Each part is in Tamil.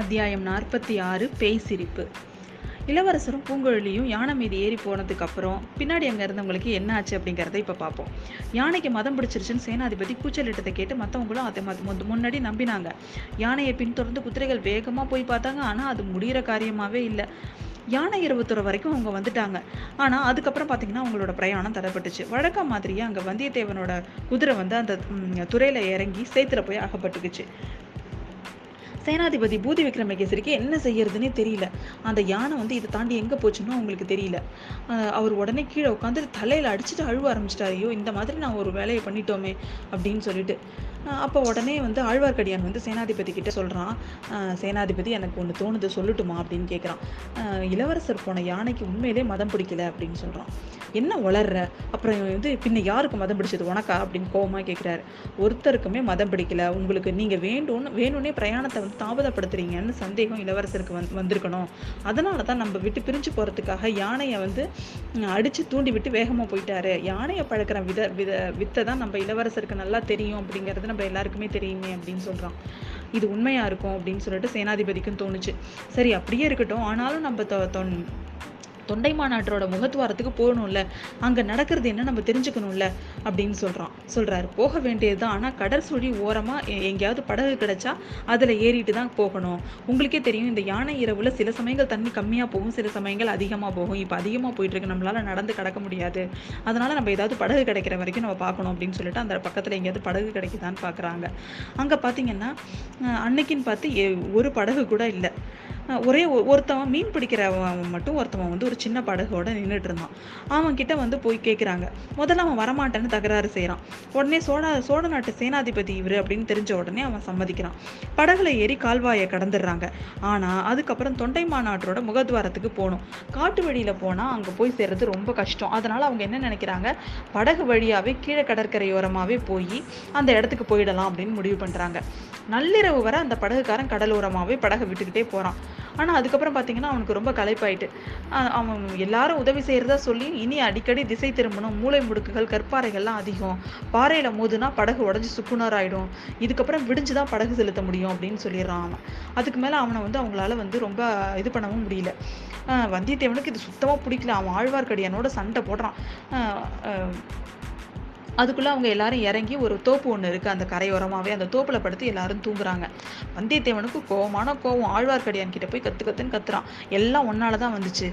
அத்தியாயம் நாற்பத்தி ஆறு பேய் சிரிப்பு இளவரசரும் பூங்குழலியும் யானை மீது ஏறி போனதுக்கு அப்புறம் பின்னாடி அங்கே இருந்தவங்களுக்கு என்ன ஆச்சு அப்படிங்கிறத இப்போ பார்ப்போம். யானைக்கு மதம் பிடிச்சிருச்சுன்னு சேனாதிபதி கூச்சலிட்டதை கேட்டு மற்றவங்களும் அதை முன்னாடி நம்பினாங்க. யானையை பின்தொடர்ந்து குதிரைகள் வேகமாக போய் பார்த்தாங்க. ஆனால் அது முடிகிற காரியமாகவே இல்லை. யானை இருபத்தொரு வரைக்கும் அவங்க வந்துட்டாங்க. ஆனால் அதுக்கப்புறம் பார்த்தீங்கன்னா அவங்களோட பிரயாணம் தடைப்பட்டுச்சு. வழக்கம் மாதிரியே அங்கே வந்தியத்தேவனோட குதிரை வந்து அந்த துறையில் இறங்கி சேத்துல போய் அகப்பட்டுக்குச்சு. சேனாதிபதி பூதி விக்ரமகேசரிக்கு என்ன செய்யறதுன்னே தெரியல. அந்த யானை வந்து இதை தாண்டி எங்கே போச்சுன்னு அவங்களுக்கு தெரியல. அவர் உடனே கீழே உட்காந்து தலையில் அடிச்சுட்டு அழுவ ஆரம்பிச்சிட்டாரு. ஐயோ இந்த மாதிரி நான் ஒரு வேலையை பண்ணிட்டோமே அப்படின்னு சொல்லிட்டு. அப்போ உடனே வந்து ஆழ்வார்க்கடியான் வந்து சேனாதிபதி கிட்ட சொல்கிறான் சேனாதிபதி எனக்கு ஒன்று தோணுது சொல்லட்டுமா? அப்படின்னு கேட்குறான் இளவரசர் போன யானைக்கு உண்மையிலே மதம் பிடிக்கல அப்படின்னு சொல்கிறான் என்ன வளர்ற? அப்புறம் வந்து பின்ன யாருக்கு மதம் பிடிச்சது உனக்கா? அப்படின்னு கோபமாக கேட்குறாரு ஒருத்தருக்குமே மதம் பிடிக்கல. உங்களுக்கு நீங்கள் வேண்டும்னு வேணும்னே பிரயாணத்தை வந்து தாமதப்படுத்துறீங்கன்னு சந்தேகம் இளவரசருக்கு வந் வந்திருக்கணும். அதனால தான் நம்ம விட்டு பிரிஞ்சு போகிறதுக்காக யானையை வந்து அடித்து தூண்டி விட்டு வேகமாக போயிட்டாரு. யானையை பழக்கிற வித வித வித்தை தான் நம்ம இளவரசருக்கு நல்லா தெரியும் அப்படிங்கிறது நம்ம எல்லாருக்குமே தெரியுமே அப்படின்னு சொல்கிறான் இது உண்மையா இருக்கும் அப்படின்னு சொல்லிட்டு சேனாதிபதிக்கும் தோணுச்சு. சரி அப்படியே இருக்கட்டும். ஆனாலும் நம்ம தொ- தொன்- தொண்டை மாநாட்டரோட முகத்துவாரத்துக்கு போகணும்ல. அங்கே நடக்கிறது என்ன நம்ம தெரிஞ்சுக்கணும்ல அப்படின்னு சொல்கிறான் சொல்கிறாரு போக வேண்டியது தான் ஆனால் கடற்சொழி ஓரமாக எ- எங்கேயாவது படகு கிடைச்சா அதில் ஏறிட்டு தான் போகணும். உங்களுக்கே தெரியும் இந்த யானை இரவில் சில சமயங்கள் தண்ணி கம்மியாக போகும் சில சமயங்கள் அதிகமாக போகும். இப்போ அதிகமாக போயிட்டுருக்கு. நம்மளால் நடந்து கடக்க முடியாது. அதனால் நம்ம ஏதாவது படகு கிடைக்கிற வரைக்கும் நம்ம பார்க்கணும் அப்படின்னு சொல்லிட்டு அந்த பக்கத்தில் எங்கேயாவது படகு கிடைக்குதான்னு பார்க்குறாங்க அங்கே பார்த்தீங்கன்னா அன்னைக்குன்னு பார்த்து ஒரு படகு கூட இல்லை. ஒரே ஒ- ஒருத்தவன் மீன் பிடிக்கிறவன் மட்டும் ஒருத்தவன் வந்து ஒரு சின்ன படகோட நின்றுட்டு இருந்தான். அவன் கிட்ட வந்து போய் கேட்குறாங்க முதல்ல அவன் வரமாட்டேன்னு தகராறு செய்கிறான் உடனே சோழ சோழ நாட்டு சேனாதிபதி இவர் அப்படின்னு தெரிஞ்ச உடனே அவன் சம்மதிக்கிறான். படகுல ஏறி கால்வாயை கடந்துடுறாங்க. ஆனால் அதுக்கப்புறம் தொண்டை மாநாட்டோட முகத்வாரத்துக்கு போகணும். காட்டு வழியில் போனால் அங்கே போய் சேர்றது ரொம்ப கஷ்டம். அதனால் அவங்க என்ன நினைக்கிறாங்க? படகு வழியாகவே கீழே கடற்கரையோரமாகவே போய் அந்த இடத்துக்கு போயிடலாம் அப்படின்னு முடிவு பண்ணுறாங்க நள்ளிரவு வரை அந்த படகுக்காரன் கடலோரமாகவே படகை விட்டுக்கிட்டே போகிறான் ஆனால் அதுக்கப்புறம் பார்த்தீங்கன்னா அவனுக்கு ரொம்ப களைப்பாயிட்டு. அவன் எல்லாரும் உதவி செய்கிறதா சொல்லி இனி அடிக்கடி திசை திரும்பணும் மூளை முடுக்குகள் கற்பாறைகள்லாம் அதிகம். பாறையில் மோதுனா படகு உடஞ்சி சுக்குனராகிடும் இதுக்கப்புறம் விடிஞ்சு தான் படகு செலுத்த முடியும் அப்படின்னு சொல்லிடுறான் அவன். அதுக்கு மேலே அவனை வந்து அவங்களால வந்து ரொம்ப இது பண்ணவும் முடியல. வந்தியத்தேவனுக்கு இது சுத்தமாக பிடிக்கல. அவன் ஆழ்வார்க்கடியானோட சண்டை போடுறான். அதுக்குள்ளே அவங்க எல்லாரும் இறங்கி ஒரு தோப்பு ஒன்று இருக்குது அந்த கரையோரமாகவே அந்த தோப்பில் படுத்து எல்லாரும் தூங்குறாங்க. வந்தியத்தேவனுக்கு கோவமான கோவம். ஆழ்வார்க்கடியான் கிட்ட போய் கத்து கத்துன்னு கத்துறான். எல்லாம் ஒன்னால தான் வந்துச்சு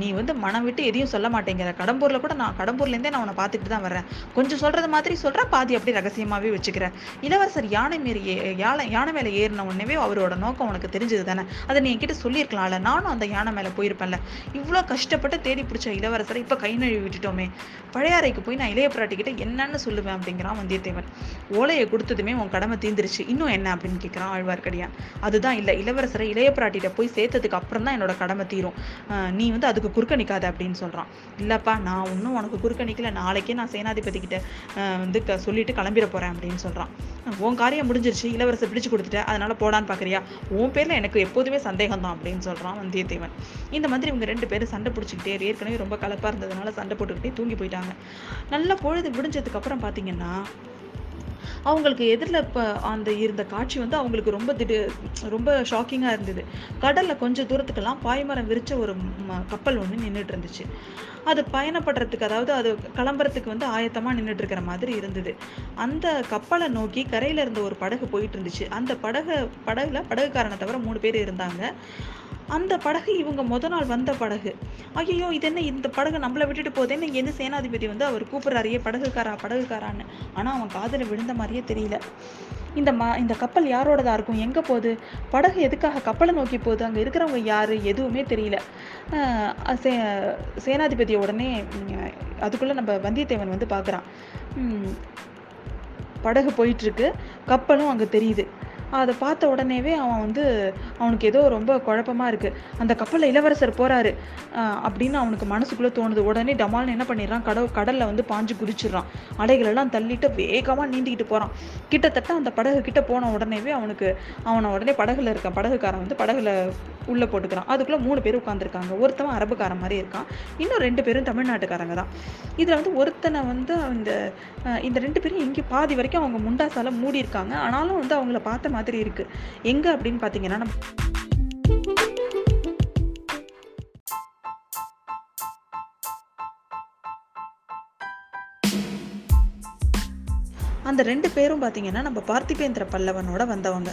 நீ வந்து மனம் விட்டு எதையும் சொல்ல மாட்டேங்கிற. கடம்பூரில் கூட நான் கடம்பூர்லேருந்தே நான் உன்னை பார்த்துட்டு தான் வரேன் கொஞ்சம் சொல்கிறது மாதிரி சொல்கிறேன் பாதி அப்படி ரகசியமாகவே வச்சுக்கிறேன் இளவரசர் யானை மீறி யானை யானை மேலே ஏறின உடனே அவரோட நோக்கம் உனக்கு தெரிஞ்சது தானே? அதை நீ என்கிட்ட சொல்லியிருக்கலாம்ல. நானும் அந்த யானை மேலே போயிருப்பேன்ல. இவ்வளோ கஷ்டப்பட்டு தேடி பிடிச்ச இளவரசரை இப்போ கை நழுவி விட்டுட்டோமே. பழையாறைக்கு போய் நான் இளைய பிராட்டிக்கிட்ட என்ன என்னன்னு சொல்லுவேன் அப்படிங்கிறான் வந்தியத்தேவன். ஓலையை கொடுத்ததுமே உன் கடமை தீந்துருச்சு இன்னும் என்ன அப்படின்னு கேட்குறான் ஆழ்வார்க்கடியான். அதுதான் இல்லை இளவரசரை இளைய பிராட்டிகிட்ட போய் சேர்த்ததுக்கு அப்புறம் தான் என்னோட கடமை தீரும். நீ வந்து அதுக்கு குறுக்க நிற்காத அப்படின்னு சொல்றான். இல்லைப்பா நான் இன்னும் உனக்கு குறுக்கணிக்கல நாளைக்கே நான் சேனாதிபதி கிட்ட வந்து க- சொல்லிட்டு கிளம்பிட போறேன் அப்படின்னு சொல்கிறான் உன் காரியம் முடிஞ்சிருச்சு இளவரசை பிடிச்சு கொடுத்துட்ட அதனால போடான்னு பார்க்குறியா உன் பேர்ல எனக்கு எப்போதுமே சந்தேகம் தான் அப்படின்னு சொல்றான் வந்தியத்தேவன். இந்த மாதிரி இவங்க ரெண்டு பேரும் சண்டை பிடிச்சிக்கிட்டே ஏற்கனவே ரொம்ப கலப்பா இருந்ததுனால சண்டை போட்டுக்கிட்டே தூங்கி போயிட்டாங்க. நல்லா பொழுது விடிஞ்சதுக்கு அப்புறம் பாத்தீங்கன்னா அவங்களுக்கு எதிரில் இப்போ அந்த இருந்த காட்சி வந்து அவங்களுக்கு ரொம்ப திடீர் ரொம்ப ஷாக்கிங்காக இருந்தது. கடலில் கொஞ்சம் தூரத்துக்கெல்லாம் பாய்மரம் விரித்த ஒரு ம- கப்பல் ஒன்று நின்றுட்டு இருந்துச்சு அது பயணப்படுறதுக்கு அதாவது அது கிளம்புறதுக்கு வந்து ஆயத்தமாக நின்றுட்டு இருக்கிற மாதிரி இருந்தது. அந்த கப்பலை நோக்கி கரையில் இருந்த ஒரு படகு போயிட்டு இருந்துச்சு அந்த படகு படகுல படகுக்காரனை தவிர மூணு பேர் இருந்தாங்க. அந்த படகு இவங்க முத நாள் வந்த படகு. ஐயோ இது என்ன? இந்த படகு நம்மளை விட்டுட்டு போதேன்னு எந்த சேனாதிபதி வந்து அவர் கூப்பிட்றாரையே படகுக்காரா படகுக்காரான்னு. ஆனால் அவன் காதில் விழுந்த மாதிரியே தெரியல. இந்த மா இந்த கப்பல் யாரோடதா இருக்கும்? எங்கே போகுது? படகு எதுக்காக கப்பலை நோக்கி போகுது? அங்கே இருக்கிறவங்க யார்? எதுவுமே தெரியல. சே சேனாதிபதிய உடனே அதுக்குள்ளே நம்ம வந்தியத்தேவன் வந்து பார்க்குறான் படகு போயிட்டுருக்கு கப்பலும் அங்கே தெரியுது. அதை பார்த்த உடனேவே அவன் வந்து அவனுக்கு ஏதோ ரொம்ப குழப்பமாக இருக்குது அந்த கப்பலில் இளவரசர் போகிறாரு அப்படின்னு அவனுக்கு மனசுக்குள்ளே தோணுது. உடனே டமால்னு என்ன பண்ணிடுறான்? கடவு கடலில் வந்து பாஞ்சு குதிச்சிடுறான். அலைகளெல்லாம் தள்ளிட்டு வேகமாக நீந்திக்கிட்டு போகிறான் கிட்டத்தட்ட அந்த படகு கிட்ட போன உடனேவே அவனுக்கு அவனை உடனே படகுல இருக்கான் படகுக்காரன் வந்து படகுல உள்ளே போட்டுக்கிறான். அதுக்குள்ளே மூணு பேர் உட்காந்துருக்காங்க ஒருத்தவன் அரபுக்காரன் மாதிரி இருக்கான். இன்னும் ரெண்டு பேரும் தமிழ்நாட்டுக்காரங்க தான். இதில் வந்து ஒருத்தனை வந்து அந்த இந்த ரெண்டு பேரும் எங்கே பாதி வரைக்கும் அவங்க முண்டாசால மூடி இருக்காங்க. ஆனாலும் வந்து அவங்கள பார்த்த மாதிரி இருக்கு. எங்கே அப்படின்னு பார்த்தீங்கன்னா நம்ம அந்த ரெண்டு பேரும் பார்த்தீங்கன்னா நம்ம பார்த்திபேந்திர பல்லவனோட வந்தவங்க.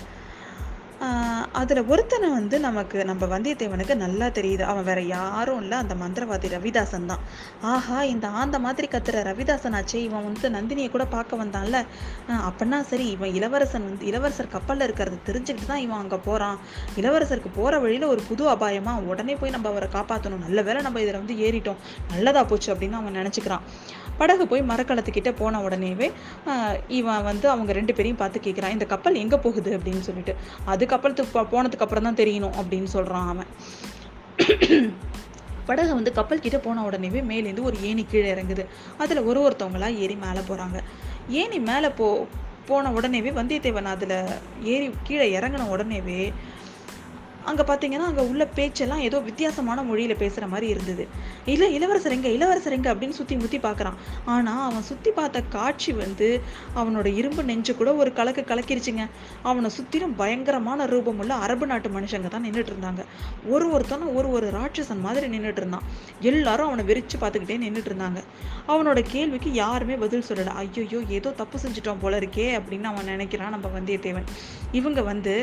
அதில் ஒருத்தனை வந்து நமக்கு நம்ம வந்தியத்தேவனுக்கு நல்லா தெரியுது. அவன் வேற யாரும் இல்லை. அந்த மந்திரவாதி ரவிதாசன் தான். ஆஹா இந்த ஆந்த மாதிரி கத்துற ரவிதாசன் ஆச்சே. இவன் வந்து நந்தினியை கூட பார்க்க வந்தான்ல. அப்படின்னா சரி இவன் இளவரசன் வந்து இளவரசர் கப்பலில் இருக்கிறத தெரிஞ்சுக்கிட்டு தான் இவன் அங்கே போகிறான் இளவரசருக்கு போகிற வழியில் ஒரு புது அபாயமா உடனே போய் நம்ம அவரை காப்பாற்றணும் நல்ல வேளை நம்ம இதில் வந்து ஏறிட்டோம். நல்லதா போச்சு அப்படின்னு அவன் நினச்சிக்கிறான். படகு போய் மரக்கலத்துக்கிட்ட போன உடனேவே இவன் வந்து அவங்க ரெண்டு பேரையும் பார்த்து கேட்குறான் இந்த கப்பல் எங்கே போகுது அப்படின்னு சொல்லிட்டு. அது கப்பலத்துக்கு போனதுக்கு அப்புறம் தான் தெரியணும் அப்படின்னு சொல்கிறான் அவன். படகு வந்து கப்பல் கிட்ட போன உடனேவே மேலேருந்து ஒரு ஏணி கீழே இறங்குது. அதில் ஒரு ஒருத்தவங்களா ஏறி மேலே போகிறாங்க ஏணி மேலே போ போன உடனேவே வந்தியத்தேவன் அதில் ஏறி கீழே இறங்கின உடனேவே அங்கே பார்த்தீங்கன்னா அங்கே உள்ள பேச்செல்லாம் ஏதோ வித்தியாசமான மொழியில் பேசுகிற மாதிரி இருந்தது. இல்லை இளவரசர் எங்கே இளவரசர் எங்கே அப்படின்னு சுற்றி முற்றி பார்க்குறான் ஆனால் அவன் சுற்றி பார்த்த காட்சி வந்து அவனோட இரும்பு நெஞ்சு கூட ஒரு கலக்கு கலக்கிருச்சுங்க. அவனை சுற்றிலும் பயங்கரமான ரூபமுள்ள அரபு நாட்டு மனுஷங்க தான் நின்றுட்டு இருந்தாங்க. ஒரு ஒருத்தனும் ஒரு ஒரு ராட்சசன் மாதிரி நின்றுட்டு இருந்தான். எல்லாரும் அவனை விரிச்சு பார்த்துக்கிட்டே நின்றுட்டு இருந்தாங்க. அவனோட கேள்விக்கு யாருமே பதில் சொல்லலை. ஐயோ ஏதோ தப்பு செஞ்சுட்டோம் போல இருக்கே அப்படின்னு அவன் நினைக்கிறான் நம்ம வந்தியத்தேவன். இவங்க வந்து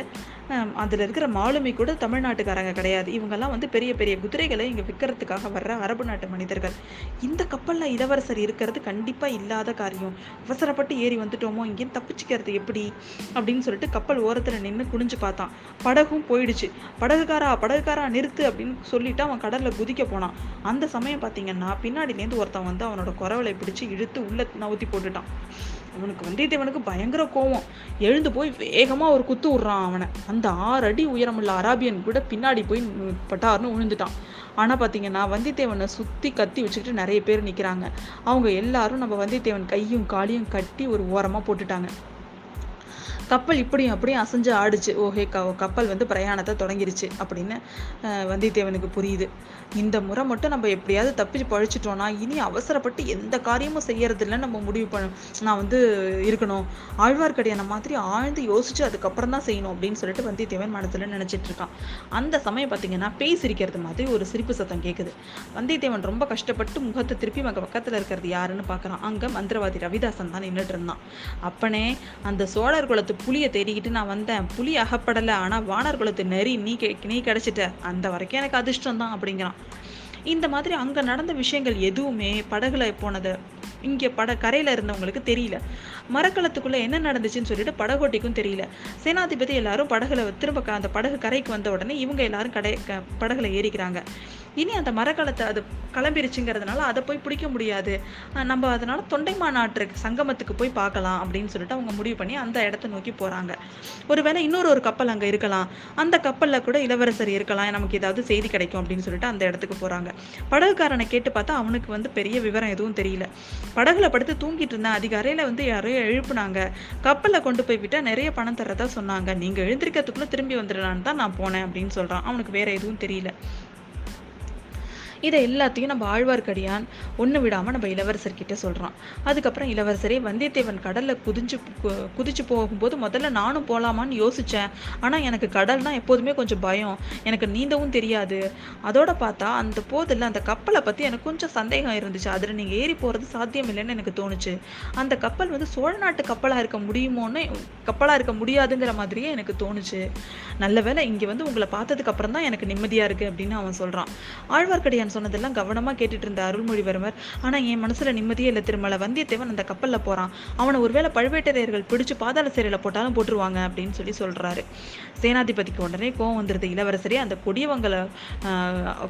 அதில் இருக்கிற மாலுமி கூட தமிழ்நாட்டுக்காரங்க கிடையாது. இவங்கெல்லாம் வந்து பெரிய பெரிய குதிரைகளை இங்கே விற்கிறதுக்காக வர்ற அரபு நாட்டு மனிதர்கள். இந்த கப்பலில் இளவரசர் இருக்கிறது கண்டிப்பாக இல்லாத காரியம். அவசரப்பட்டு ஏறி வந்துட்டோமோ இங்கேயும் தப்பிச்சுக்கிறது எப்படி? அப்படின்னு சொல்லிட்டு கப்பல் ஓரத்தில் நின்று குனிஞ்சு பார்த்தான். படகும் போயிடுச்சு. படகுக்காரா படகுக்காரா நிறுத்து அப்படின்னு சொல்லிட்டு அவன் கடலில் குதிக்க போனான். அந்த சமயம் பார்த்தீங்கன்னா பின்னாடிலேருந்து ஒருத்தன் வந்து அவனோட குரவலை பிடிச்சி இழுத்து உள்ள நவுத்தி போட்டுட்டான். அவனுக்கு வந்தியத்தேவனுக்கு பயங்கர கோவம். எழுந்து போய் வேகமாக ஒரு குத்து விட்றான் அவனை. அந்த ஆறு அடி உயரமுள்ள அராபியன் கூட பின்னாடி போய் பட்டார்னு விழுந்துட்டான் ஆனால் பார்த்தீங்கன்னா வந்தியத்தேவனை சுற்றி கத்தி வச்சுக்கிட்டு நிறைய பேர் நிற்கிறாங்க அவங்க எல்லாரும் நம்ம வந்தியத்தேவன் கையும் காலையும் கட்டி ஒரு ஓரமாக போட்டுட்டாங்க. கப்பல் இப்படியும் அப்படியும் அசைஞ்சு ஆடுச்சு. ஓஹே க கப்பல் வந்து பிரயாணத்தை தொடங்கிருச்சு அப்படின்னு வந்தியத்தேவனுக்கு புரியுது. இந்த முறை மட்டும் நம்ம எப்படியாவது தப்பிச்சு பழிச்சிட்டோம்னா இனி அவசரப்பட்டு எந்த காரியமும் செய்யறதில்ல. நம்ம முடிவு பண்ண நான் வந்து இருக்கணும். ஆழ்வார்க்கடியான மாதிரி ஆழ்ந்து யோசிச்சு அதுக்கப்புறம் தான் செய்யணும் அப்படின்னு சொல்லிட்டு வந்தியத்தேவன் மனசுல நினைச்சிட்டு இருக்கான். அந்த சமயம் பார்த்தீங்கன்னா பேய் சிரிக்கிறது மாதிரி ஒரு சிரிப்பு சத்தம் கேட்குது வந்தியத்தேவன் ரொம்ப கஷ்டப்பட்டு முகத்தை திருப்பி மக பக்கத்தில் இருக்கிறது யாருன்னு பார்க்குறான் அங்கே மந்திரவாதி ரவிதாசன் தான் நின்றுட்டு இருந்தான். அப்பனே அந்த சோழர் குலத்து புலியை தேடிக்கிட்டு நான் வந்தேன். புலி அகப்படலை ஆனால் வானர் குலத்து நெறி நீ கெ நீ கிடச்சிட்ட. அந்த வரைக்கும் எனக்கு அதிர்ஷ்டம் தான் அப்படிங்கிறான். இந்த மாதிரி அங்கே நடந்த விஷயங்கள் எதுவுமே படகுல போனது. இங்கே பட கரையில் இருந்தவங்களுக்கு தெரியல. மரக்கலத்துக்குள்ளே என்ன நடந்துச்சுன்னு சொல்லிட்டு படகோட்டிக்கும் தெரியல. சேனாதிபதி எல்லாரும் படகுல திரும்ப அந்த படகு கரைக்கு வந்த உடனே இவங்க எல்லாரும் கடை க- படகுல ஏறிக்கிறாங்க. இனி அந்த மரக்கலத்தை அது கிளம்பிருச்சுங்கிறதுனால அதை போய் பிடிக்க முடியாது. நம்ம அதனால தொண்டை மாநாட்டுக்கு சங்கமத்துக்கு போய் பார்க்கலாம் அப்படின்னு சொல்லிட்டு அவங்க முடிவு பண்ணி அந்த இடத்த நோக்கி போறாங்க. ஒருவேளை இன்னொரு ஒரு கப்பல் அங்கே இருக்கலாம். அந்த கப்பலில் கூட இளவரசர் இருக்கலாம். நமக்கு ஏதாவது செய்தி கிடைக்கும் அப்படின்னு சொல்லிட்டு அந்த இடத்துக்கு போறாங்க. படகுக்காரனை கேட்டு பார்த்தா அவனுக்கு வந்து பெரிய விவரம் எதுவும் தெரியல. படகுல படுத்து தூங்கிட்டு இருந்தேன் அதிகாலையில வந்து யாரையோ எழுப்புனாங்க. கப்பலில் கொண்டு போய் விட்டா நிறைய பணம் தரதா சொன்னாங்க. நீங்க எழுந்திருக்கிறதுக்குள்ள திரும்பி வந்துடலான்னு தான் நான் போனேன் அப்படின்னு சொல்றான். அவனுக்கு வேற எதுவும் தெரியல. இதை எல்லாத்தையும் நம்ம ஆழ்வார்க்கடியான் ஒன்று விடாமல் நம்ம இளவரசர்கிட்ட சொல்கிறான் அதுக்கப்புறம் இளவரசரே வந்தியத்தேவன் கடலில் குதிஞ்சு கு- குதிச்சு போகும்போது முதல்ல நானும் போகலாமான்னு யோசித்தேன் ஆனால் எனக்கு கடல்னா எப்போதுமே கொஞ்சம் பயம். எனக்கு நீந்தவும் தெரியாது. அதோட பார்த்தா அந்த போதில் அந்த கப்பலை பற்றி எனக்கு கொஞ்சம் சந்தேகம் இருந்துச்சு. அதில் நீங்கள் ஏறி போகிறது சாத்தியம் இல்லைன்னு எனக்கு தோணுச்சு. அந்த கப்பல் வந்து சோழ நாட்டு கப்பலாக இருக்க முடியுமோன்னு கப்பலாக இருக்க முடியாதுங்கிற மாதிரியே எனக்கு தோணுச்சு. நல்ல வேளை இங்கே வந்து உங்களை பார்த்ததுக்கு அப்புறம் தான் எனக்கு நிம்மதியாக இருக்குது அப்படின்னு அவன் சொல்கிறான் ஆழ்வார்க்கடியான் சொன்னதெல்லாம் கவனமா கேட்டுட்டு இருந்த அருள்மொழிவர்மர். ஆனா என் மனசுல நிம்மதியே இல்லை திருமலை. வந்தியத்தேவன் அந்த கப்பல்ல போறான். அவனை ஒருவேளை பழுவேட்டரையர்கள் பிடிச்சு பாதாள சிறையில போட்டாலும் போட்டுருவாங்க அப்படின்னு சொல்லி சொல்றாரு. சேனாதிபதிக்கு உடனே கோவம் வந்துருது. இளவரசரே அந்த கொடியவங்களை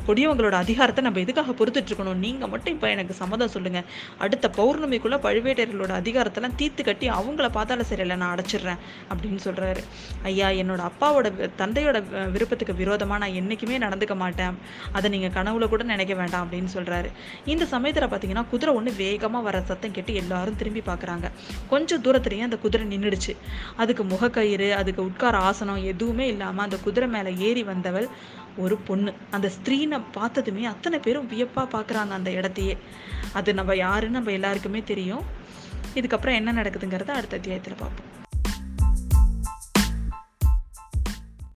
கொடியவங்களோட அதிகாரத்தை நம்ம எதுக்காக பொறுத்துட்டு இருக்கணும்? நீங்க மட்டும் இப்ப எனக்கு சம்மதம் சொல்லுங்க. அடுத்த பௌர்ணமிக்குள்ள பழுவேட்டையர்களோட அதிகாரத்தெல்லாம் தீர்த்து கட்டி அவங்கள பாதாள சிறையில நான் அடைச்சிடுறேன் அப்படின்னு சொல்றாரு. ஐயா என்னோட அப்பாவோட தந்தையோட வி- விருப்பத்துக்கு விரோதமா நான் என்னைக்குமே நடந்துக்க மாட்டேன். அதை நீங்க கனவுல கூட நினைக்க வேண்டாம் அப்படின்னு சொல்கிறாரு இந்த சமயத்தில் பார்த்தீங்கன்னா குதிரை ஒன்று வேகமாக வர சத்தம் கேட்டு எல்லாரும் திரும்பி பார்க்குறாங்க கொஞ்சம் தூரத்துலேயும் அந்த குதிரை நின்றுடுச்சு அதுக்கு முகக்கயிறு அதுக்கு உட்கார ஆசனம் எதுவுமே இல்லாமல் அந்த குதிரை மேலே ஏறி வந்தவள் ஒரு பொண்ணு. அந்த ஸ்திரீனை பார்த்ததுமே அத்தனை பேரும் வியப்பாக பார்க்குறாங்க அந்த இடத்தையே. அது நம்ம யாருன்னு நம்ம எல்லாருக்குமே தெரியும். இதுக்கப்புறம் என்ன நடக்குதுங்கிறத அடுத்த அத்தியாயத்தில் பார்ப்போம்